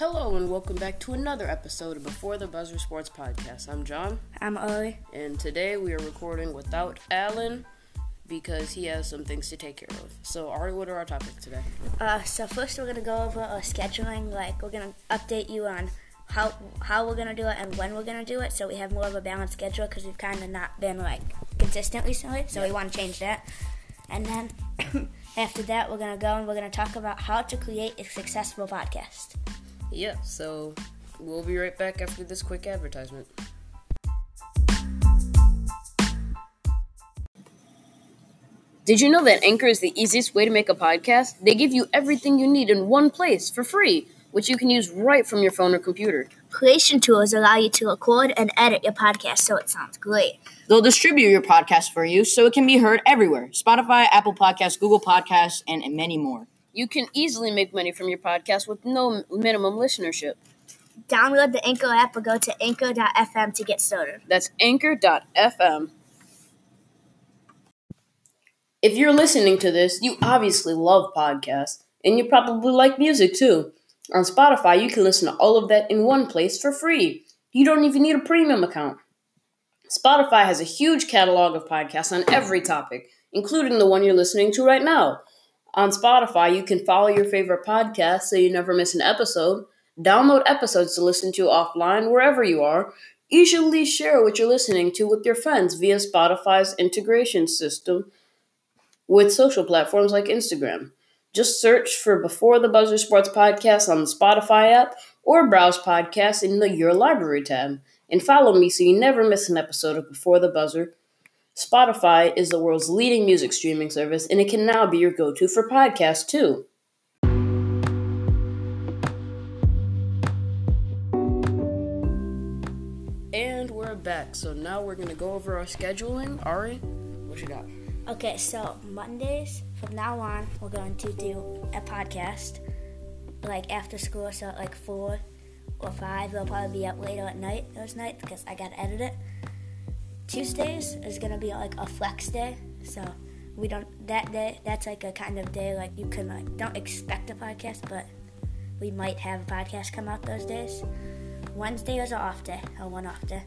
Hello and welcome back to another episode of Before the Buzzer Sports Podcast. I'm John, I'm Ollie. and today we are recording without Alan because he has some things to take care of. So, Ari, what are our topics today? Uh, so first we're gonna go over our scheduling. Like we're gonna update you on how how we're gonna do it and when we're gonna do it, so we have more of a balanced schedule because we've kind of not been like consistent recently. So we want to change that. And then after that, we're gonna go and we're gonna talk about how to create a successful podcast. Yeah, so we'll be right back after this quick advertisement. Did you know that Anchor is the easiest way to make a podcast? They give you everything you need in one place for free, which you can use right from your phone or computer. Creation tools allow you to record and edit your podcast so it sounds great. They'll distribute your podcast for you so it can be heard everywhere Spotify, Apple Podcasts, Google Podcasts, and many more. You can easily make money from your podcast with no minimum listenership. Download the Anchor app or go to anchor.fm to get started. That's anchor.fm. If you're listening to this, you obviously love podcasts, and you probably like music too. On Spotify, you can listen to all of that in one place for free. You don't even need a premium account. Spotify has a huge catalog of podcasts on every topic, including the one you're listening to right now. On Spotify, you can follow your favorite podcast so you never miss an episode, download episodes to listen to offline wherever you are, easily share what you're listening to with your friends via Spotify's integration system with social platforms like Instagram. Just search for Before the Buzzer Sports Podcast on the Spotify app or browse podcasts in the Your Library tab. And follow me so you never miss an episode of Before the Buzzer. Spotify is the world's leading music streaming service, and it can now be your go to for podcasts too. And we're back. So now we're going to go over our scheduling. Ari, what you got? Okay, so Mondays from now on, we're going to do a podcast like after school, so like four or five. It'll probably be up later at night those nights because I gotta edit it. Tuesdays is gonna be like a flex day, so we don't that day. That's like a kind of day like you can like don't expect a podcast, but we might have a podcast come out those days. Wednesday is an off day, a one off day.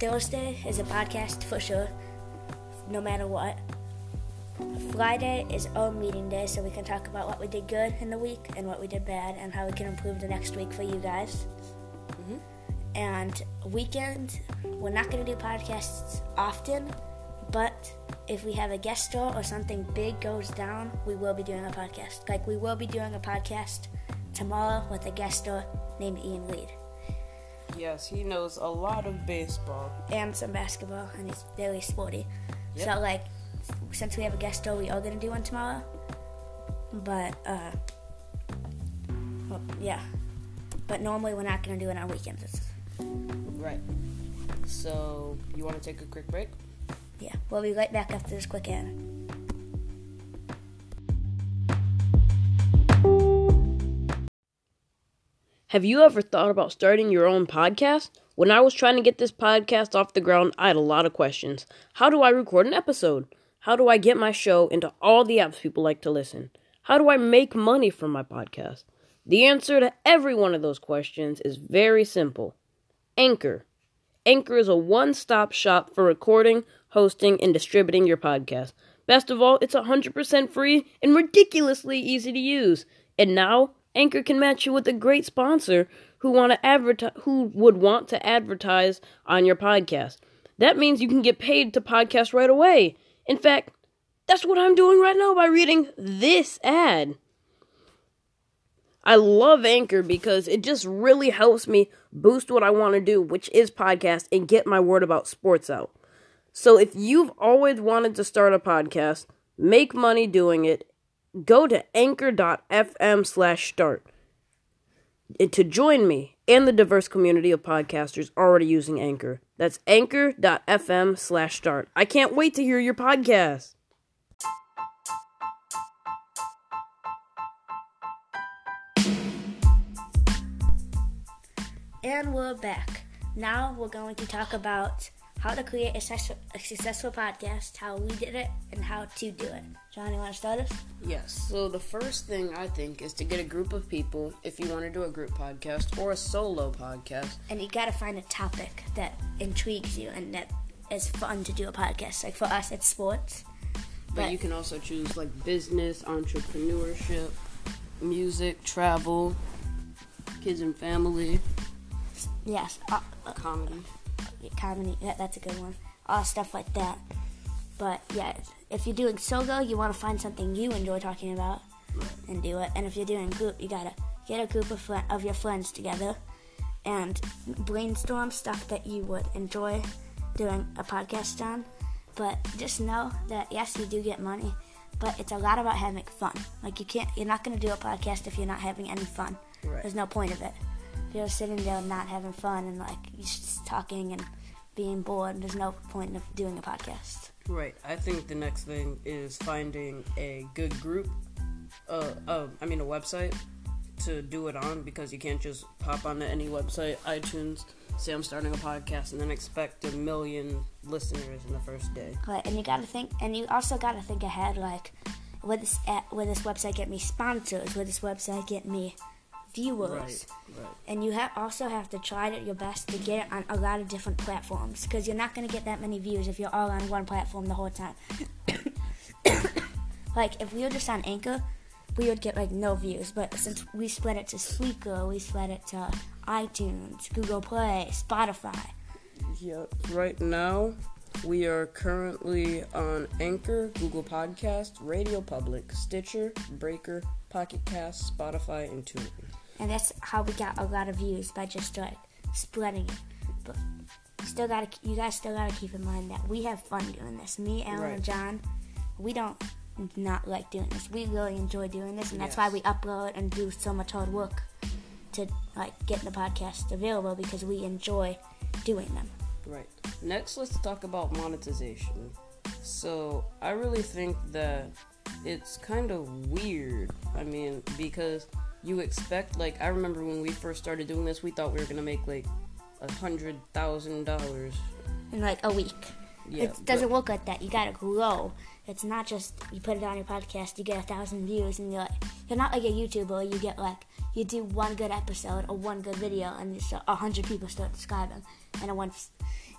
Thursday is a podcast for sure no matter what. Friday is our meeting day, so we can talk about what we did good in the week and what we did bad, and how we can improve the next week for you guys. Mm-hmm. And weekend, we're not going to do podcasts often, but if we have a guest star or something big goes down, we will be doing a podcast. Like we will be doing a podcast tomorrow with a guest star named Ian Reed Yes, he knows a lot of baseball. and some basketball, and he's very sporty. Yep. So like, since we have a guest star, we are gonna do one tomorrow. But uh, well, yeah. But normally we're not gonna do it on weekends. It's, Right. So, you want to take a quick break? yeah, we'll be right back after this quick ad. Have you ever thought about starting your own podcast? When I was trying to get this podcast off the ground, I had a lot of questions. How do I record an episode? How do I get my show into all the apps people like to listen? How do I make money from my podcast? The answer to every one of those questions is very simple Anchor. Anchor is a one stop shop for recording, hosting, and distributing your podcast. Best of all, it's 100% free and ridiculously easy to use. And now, Anchor can match you with a great sponsor who want to advertise who would want to advertise on your podcast. That means you can get paid to podcast right away. In fact, that's what I'm doing right now by reading this ad. I love Anchor because it just really helps me boost what I want to do, which is podcast and get my word about sports out. So if you've always wanted to start a podcast, make money doing it, go to anchor.fm slash start to join me and the diverse community of podcasters already using Anchor. That's anchor.fm slash start. I can't wait to hear your podcast. And we're back. Now we're going to talk about how to create a, successful, a successful podcast, how we did it, and how to do it. John, you want to start us? Yes. So the first thing I think is to get a group of people if you want to do a group podcast or a solo podcast. And you got to find a topic that intrigues you and that is fun to do a podcast. Like for us, it's sports. But, But- you can also choose like business, entrepreneurship, music, travel, kids and family, Yes, uh, uh, comedy. comedy. Yeah, that's a good one. All stuff like that. But yeah, if you're doing solo, you want to find something you enjoy talking about and do it. And if you're doing group, you gotta get a group of of your friends together and brainstorm stuff that you would enjoy doing a podcast on. But just know that yes, you do get money, but it's a lot about having fun. Like you can't, you're not gonna do a podcast if you're not having any fun. Right. There's no point of it. If you're sitting there not having fun and like you're just talking and being bored, there's no point of doing a podcast. Right. I think the next thing is finding a good group. Uh, uh, I mean a website to do it on because you can't just pop onto any website, iTunes, say I'm starting a podcast, and then expect a million listeners in the first day. Right, and you gotta think, and you also gotta think ahead. Like, will this at, will this website get me sponsors? Will this website get me viewers? Right. Right. And you ha- also have to try to, your best to get it on a lot of different platforms because you're not gonna get that many views if you're all on one platform the whole time. like, if we were just on Anchor, we would get like no views. But since we split it to Spreaker, we split it to iTunes, Google Play, Spotify. Yep. Right now, we are currently on Anchor, Google Podcast, Radio Public, Stitcher, Breaker, Pocket Cast, Spotify, and TuneIn. And that's how we got a lot of views by just like spreading it. But you still gotta, you guys still gotta keep in mind that we have fun doing this. Me, Alan, Right. and John, we don't not like doing this. We really enjoy doing this, and that's Yes. why we upload and do so much hard work to like get the podcast available because we enjoy doing them. Right. Next, let's talk about monetization. So, I really think that it's kind of weird. I mean, because you expect, like, I remember when we first started doing this, we thought we were gonna make like a hundred thousand dollars. in like a week. Yeah, it doesn't work like that. You gotta grow. It's not just you put it on your podcast, you get a thousand views, and you're like, you're not like a YouTuber. You get like you do one good episode or one good video, and a hundred people start subscribing, and it once.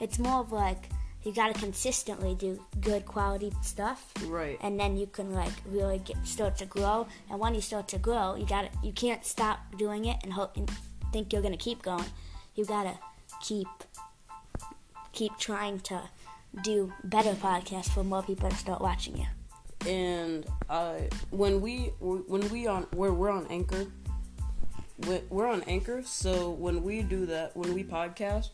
It's more of like you gotta consistently do good quality stuff, Right. and then you can like really get start to grow. And when you start to grow, you gotta you can't stop doing it and hope and think you're gonna keep going. You gotta keep keep trying to do better podcasts for more people to start watching you. and I when we when we on we're, we're on Anchor. We're on Anchor, so when we do that, when we podcast,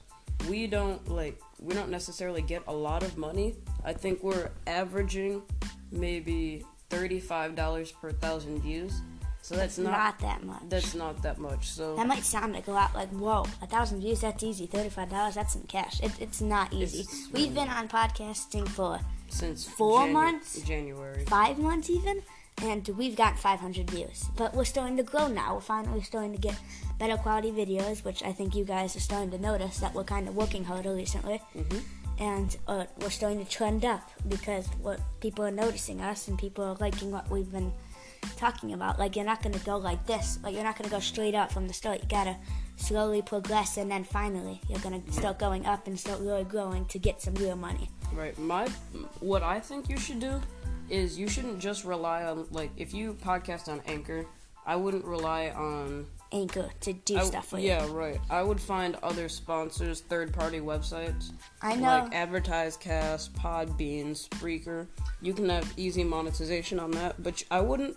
we don't like we don't necessarily get a lot of money. I think we're averaging maybe thirty-five dollars per thousand views. So that's Not, not, that much. that's not that much. So that might sound like a lot. Like whoa, a thousand views that's easy. Thirty-five dollars that's some cash. It, it's not easy. It's- We've been on podcasting for since Four Janu- months? January. five months even, and we've got 500 views. But we're starting to grow now. We're finally starting to get better quality videos, which I think you guys are starting to notice that we're kind of working harder recently. Mhm. And uh, we're starting to trend up because what people are noticing us and people are liking what we've been talking about. Like you're not gonna go like this. Like you're not gonna go straight up from the start. You gotta slowly progress, and then finally you're gonna start going up and start really growing to get some real money. Right. My what I think you should do is you shouldn't just rely on like if you podcast on Anchor, I wouldn't rely on Anchor to do I- stuff for you. yeah, right. I would find other sponsors, third-party websites I know. like AdvertiseCast, Podbean, Spreaker. You can have easy monetization on that, but I wouldn't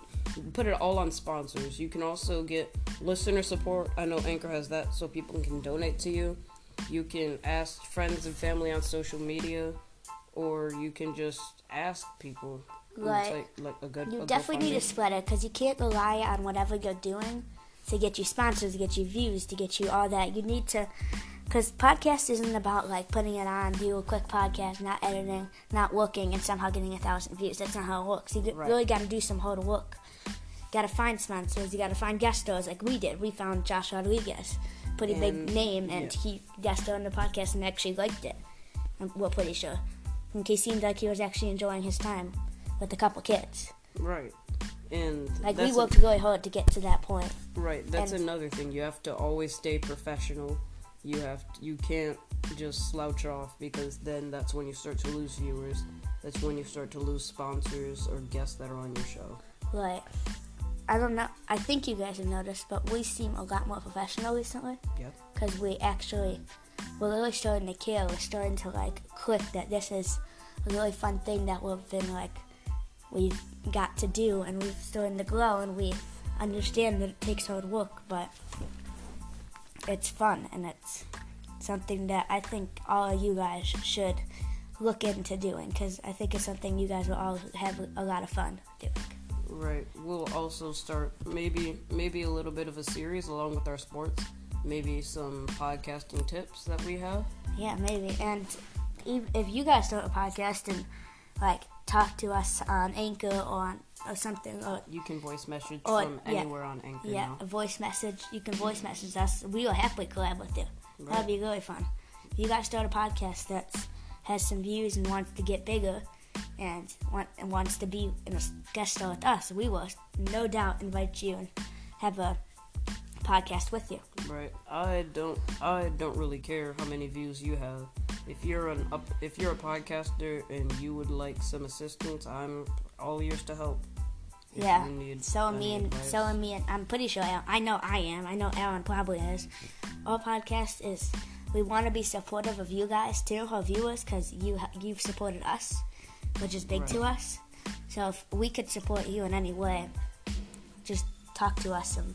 put it all on sponsors. You can also get listener support. I know Anchor has that, so people can donate to you. You can ask friends and family on social media, or you can just ask people. It's like, like a good. You a definitely need GoFundMe. to spread it because you can't rely on whatever you're doing to get you sponsors, to get you views, to get you all that. You need to, because podcast isn't about like putting it on, do a quick podcast, not editing, not working, and somehow getting a thousand views. That's not how it works. You Right. really got to do some hard work. You Got to find sponsors. You got to find guest stars like we did. We found Josh Rodriguez, pretty And- big name, and yeah. he guest on the podcast and actually liked it. We're pretty sure. And he seemed like he was actually enjoying his time with a couple kids. Right. And Like we that's a- worked really hard to get to that point. Right, that's And- another thing. You have to always stay professional. You have you can't just slouch off because then that's when you start to lose viewers. That's when you start to lose sponsors or guests that are on your show. Like, I don't know. I think you guys have noticed, but we seem a lot more professional recently. Yep. Because we actually, we're really starting to care. We're starting to like click that this is a really fun thing that we've been like, we've got to do, and we're still in the glow and we understand that it takes hard work, but it's fun, and it's something that I think all of you guys should look into doing, because I think it's something you guys will all have a lot of fun doing. Right. We'll also start maybe maybe a little bit of a series along with our sports. Maybe some podcasting tips that we have. Yeah, maybe. And if if you guys start a podcast and like talk to us on Anchor or on or something, or You can voice message Or- from yeah. anywhere on Anchor yeah, now. a voice message, you can voice message us. We will happily collab with you. Right. That'd be really fun. If you guys start a podcast that has some views and wants to get bigger and want and wants to be in a guest star with us, we will no doubt invite you and have a podcast with you. Right. I don't I don't really care how many views you have. If you're an up if you're a podcaster and you would like some assistance, I'm all ears to help. If Yeah. So any me and so me and I'm pretty sure Al- I know I am. I know Alan probably is. Our podcast is we want to be supportive of you guys too, our viewers, because you you've supported us, which is big to us. So if we could support you in any way, just talk to us and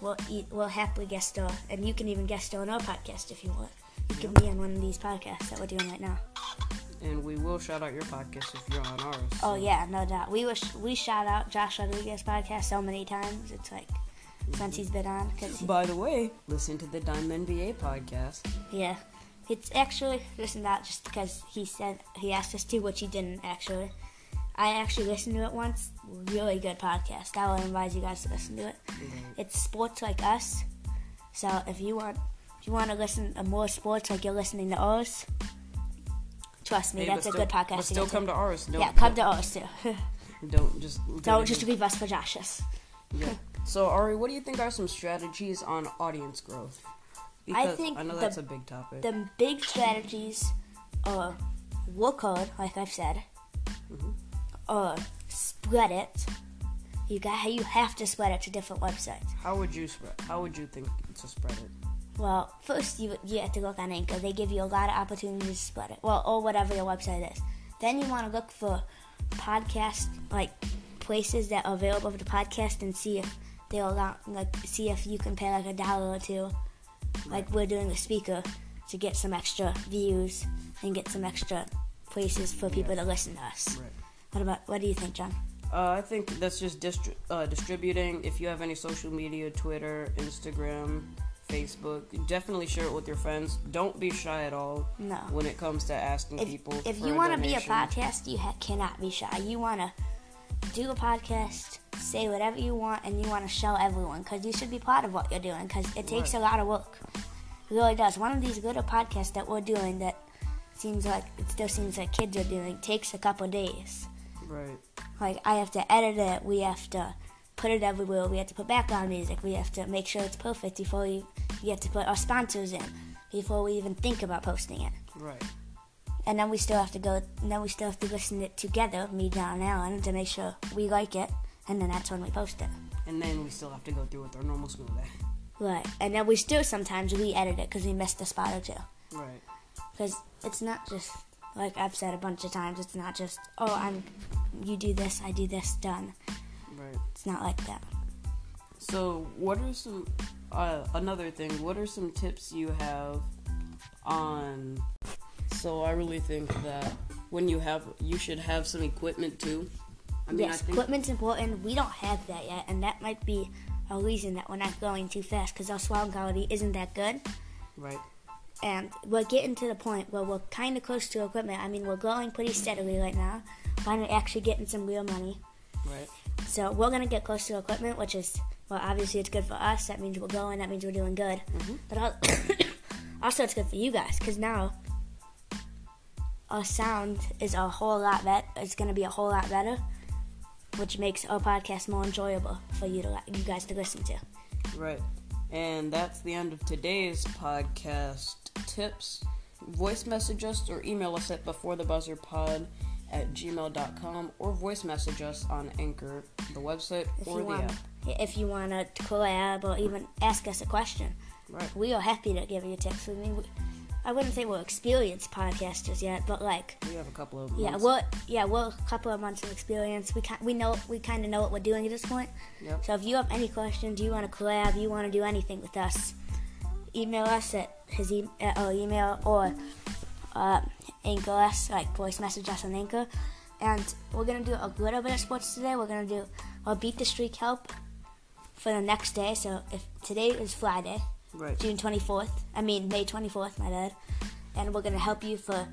we'll eat, we'll happily guest star, and you can even guest star on our podcast if you want. You can be on one of these podcasts that we're doing right now. and we will shout out your podcast if you're on ours. Oh yeah, no doubt. We wish we shout out Josh Rodriguez podcast so many times. It's like since he's been on, cause By the way, listen to the Diamond NBA podcast. yeah, it's actually listen to that just because he said he asked us to, which he didn't actually. I actually listened to it once. Really good podcast. I would advise you guys to listen to it. It's sports like us. So if you want, you want to listen to more sports like you're listening to ours, trust me, Hey, that's a still, good podcast. But still get come to. to ours. Don't, yeah, come to ours too. Don't just Don't just leave us for Josh's. Yeah. So Ari, what do you think are some strategies on audience growth? Because think I know the- that's a big topic. the big strategies are work hard, like I've said, Mhm. or spread it. You got you have to spread it to different websites. How would you spread? How would you think to spread it? Well, first you you have to look on Anchor. They give you a lot of opportunities to spread it. Well, or whatever your website is. Then you want to look for podcast like places that are available for the podcast and see if they allow like see if you can pay like a dollar or two, like we're doing a Spreaker, to get some extra views and get some extra places for people to listen to us. Right. What about what do you think, John? Uh, I think that's just distri- uh, distributing. If you have any social media, Twitter, Instagram, Facebook, definitely share it with your friends. Don't be shy at all No. when it comes to asking if, people. if you want to be a podcast, you ha- cannot be shy. You want to do a podcast, say whatever you want, and you want to show everyone because you should be proud of what you're doing because it takes Right. a lot of work. It really does. One of these little podcasts that we're doing that seems like it still seems like kids are doing takes a couple days. Right. Like I have to edit it, we have to put it everywhere, we have to put background music, we have to make sure it's perfect before we, we have to put our sponsors in before we even think about posting it. Right. And then we still have to go. And then we still have to listen to it together, me, John, and Alan, to make sure we like it. And then that's when we post it. And then we still have to go through with our normal school day. Right. And then we still sometimes re-edit it because we missed a spot or two. Right. Because it's not just like I've said a bunch of times. It's not just oh I'm, you do this, I do this, done. It's not like that. So, what are some uh, another thing? What are some tips you have on? So, I really think that when you have, you should have some equipment too. I mean, yes, I think equipment's important. We don't have that yet, and that might be a reason that we're not going too fast because our sound quality isn't that good. right. and we're getting to the point where we're kind of close to equipment. I mean, we're growing pretty steadily right now. Finally, actually getting some real money. Right. So we're gonna get close to equipment, which is well, obviously it's good for us. That means we're growing. That means we're doing good. Mhm. But also, it's good for you guys because now our sound is a whole lot better. It's gonna be a whole lot better, which makes our podcast more enjoyable for you to you guys to listen to. Right. And that's the end of today's podcast tips. Voice message us or email us at beforethebuzzerpod at gmail.com or voice message us on Anchor, the website, If or the want, app. if you want to collab or even ask us a question, Right. we are happy to give you tips. I mean, we, I wouldn't say we're experienced podcasters yet, but like, We have a couple of yeah, months. we're yeah we're a couple of months of experience. We we know we kind of know what we're doing at this point. Yep. So if you have any questions, you want to collab, you want to do anything with us, email us at his e- at our email or uh, anchor us, like voice message us on Anchor. And we're gonna do a little bit of sports today. We're gonna do a beat the streak help for the next day. So if today is Friday, Right. June 24th, I mean May 24th, my bad, and we're gonna help you for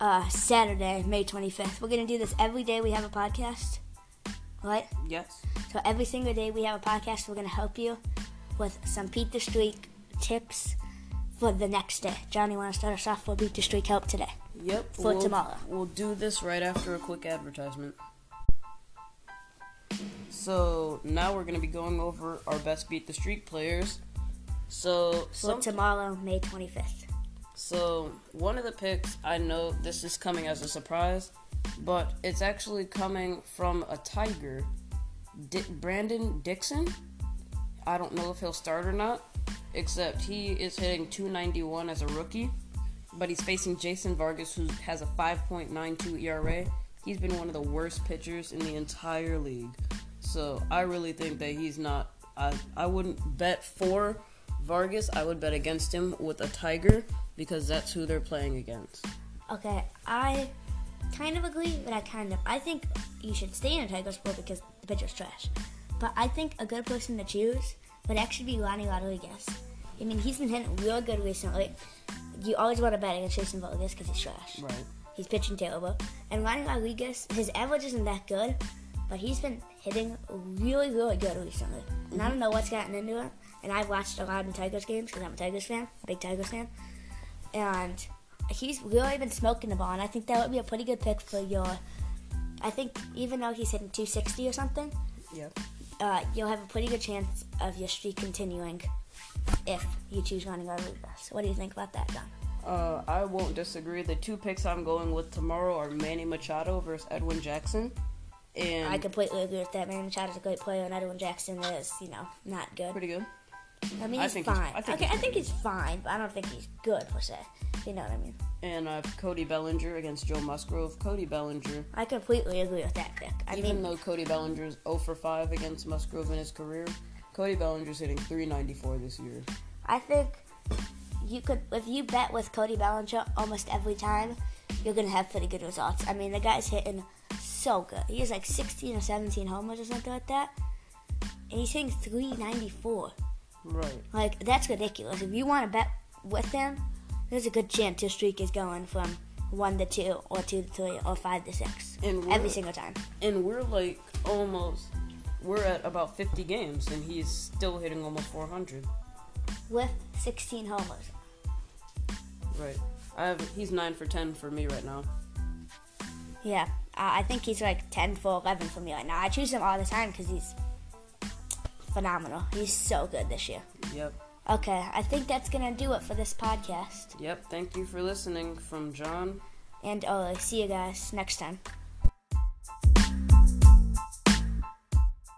uh, Saturday, May 25th. We're gonna do this every day we have a podcast, right? Yes. So every single day we have a podcast, we're gonna help you with some Beat the Streak tips for the next day. Johnny, want to start us off for Beat the Streak help today? Yep. For we'll, tomorrow. We'll do this right after a quick advertisement. So now we're gonna be going over our best beat the streak players. So For tomorrow, May 25th. so one of the picks I know this is coming as a surprise, but it's actually coming from a Tiger, Di- Brandon Dixon. I don't know if he'll start or not, except he is hitting 291 as a rookie, but he's facing Jason Vargas, who has a 5.92 ERA. He's been one of the worst pitchers in the entire league, so I really think that he's not. I I wouldn't bet for Vargas. I would bet against him with a Tiger because that's who they're playing against. Okay, I kind of agree, but I kind of I think you should stay in a Tiger sport because the pitcher's trash. But I think a good person to choose would actually be Ronny Rodriguez. I mean, he's been hitting real good recently. You always want to bet against Jason Vargas because he's trash. Right. He's pitching terrible. And Ronny Rodriguez, his average isn't that good, but he's been hitting really, really good recently. And I don't know what's gotten into him. And I've watched a lot of Tigers games because I'm a Tigers fan, big Tigers fan. And he's really been smoking the ball. And I think that would be a pretty good pick for your. I think even though he's hitting 260 or something, Yep. uh, you'll have a pretty good chance of your streak continuing if you choose Ronny Rodriguez. What do you think about that, John? Uh, I won't disagree. The two picks I'm going with tomorrow are Manny Machado versus Edwin Jackson. And I completely agree with that. Man, Machado's a great player, and Edwin Jackson is, you know, not good. pretty good. I mean, I he's he's- fine. I think okay, he's I think he's fine, but I don't think he's good per se. You know what I mean? And I have Cody Bellinger against Joe Musgrove. Cody Bellinger, I completely agree with that pick. I even mean, though Cody Bellinger's 0 for 5 against Musgrove in his career, Cody Bellinger's hitting 394 this year. I think you could, if you bet with Cody Bellinger almost every time, you're gonna have pretty good results. I mean, the guy's hitting so good. He has like 16 or 17 homers or something like that, and he's hitting 394. Right. Like that's ridiculous. If you want to bet with him, there's a good chance your streak is going from one to two, or two to three, or five to six And every single time. And we're like almost, we're at about 50 games, and he's still hitting almost 400. with 16 homers. Right. I have he's 9 for 10 for me right now. Yeah, uh, I think he's like 10 for 11 for me right now. I choose him all the time because he's phenomenal. He's so good this year. Yep. Okay, I think that's gonna do it for this podcast. Yep. Thank you for listening from John. And uh, see you guys next time.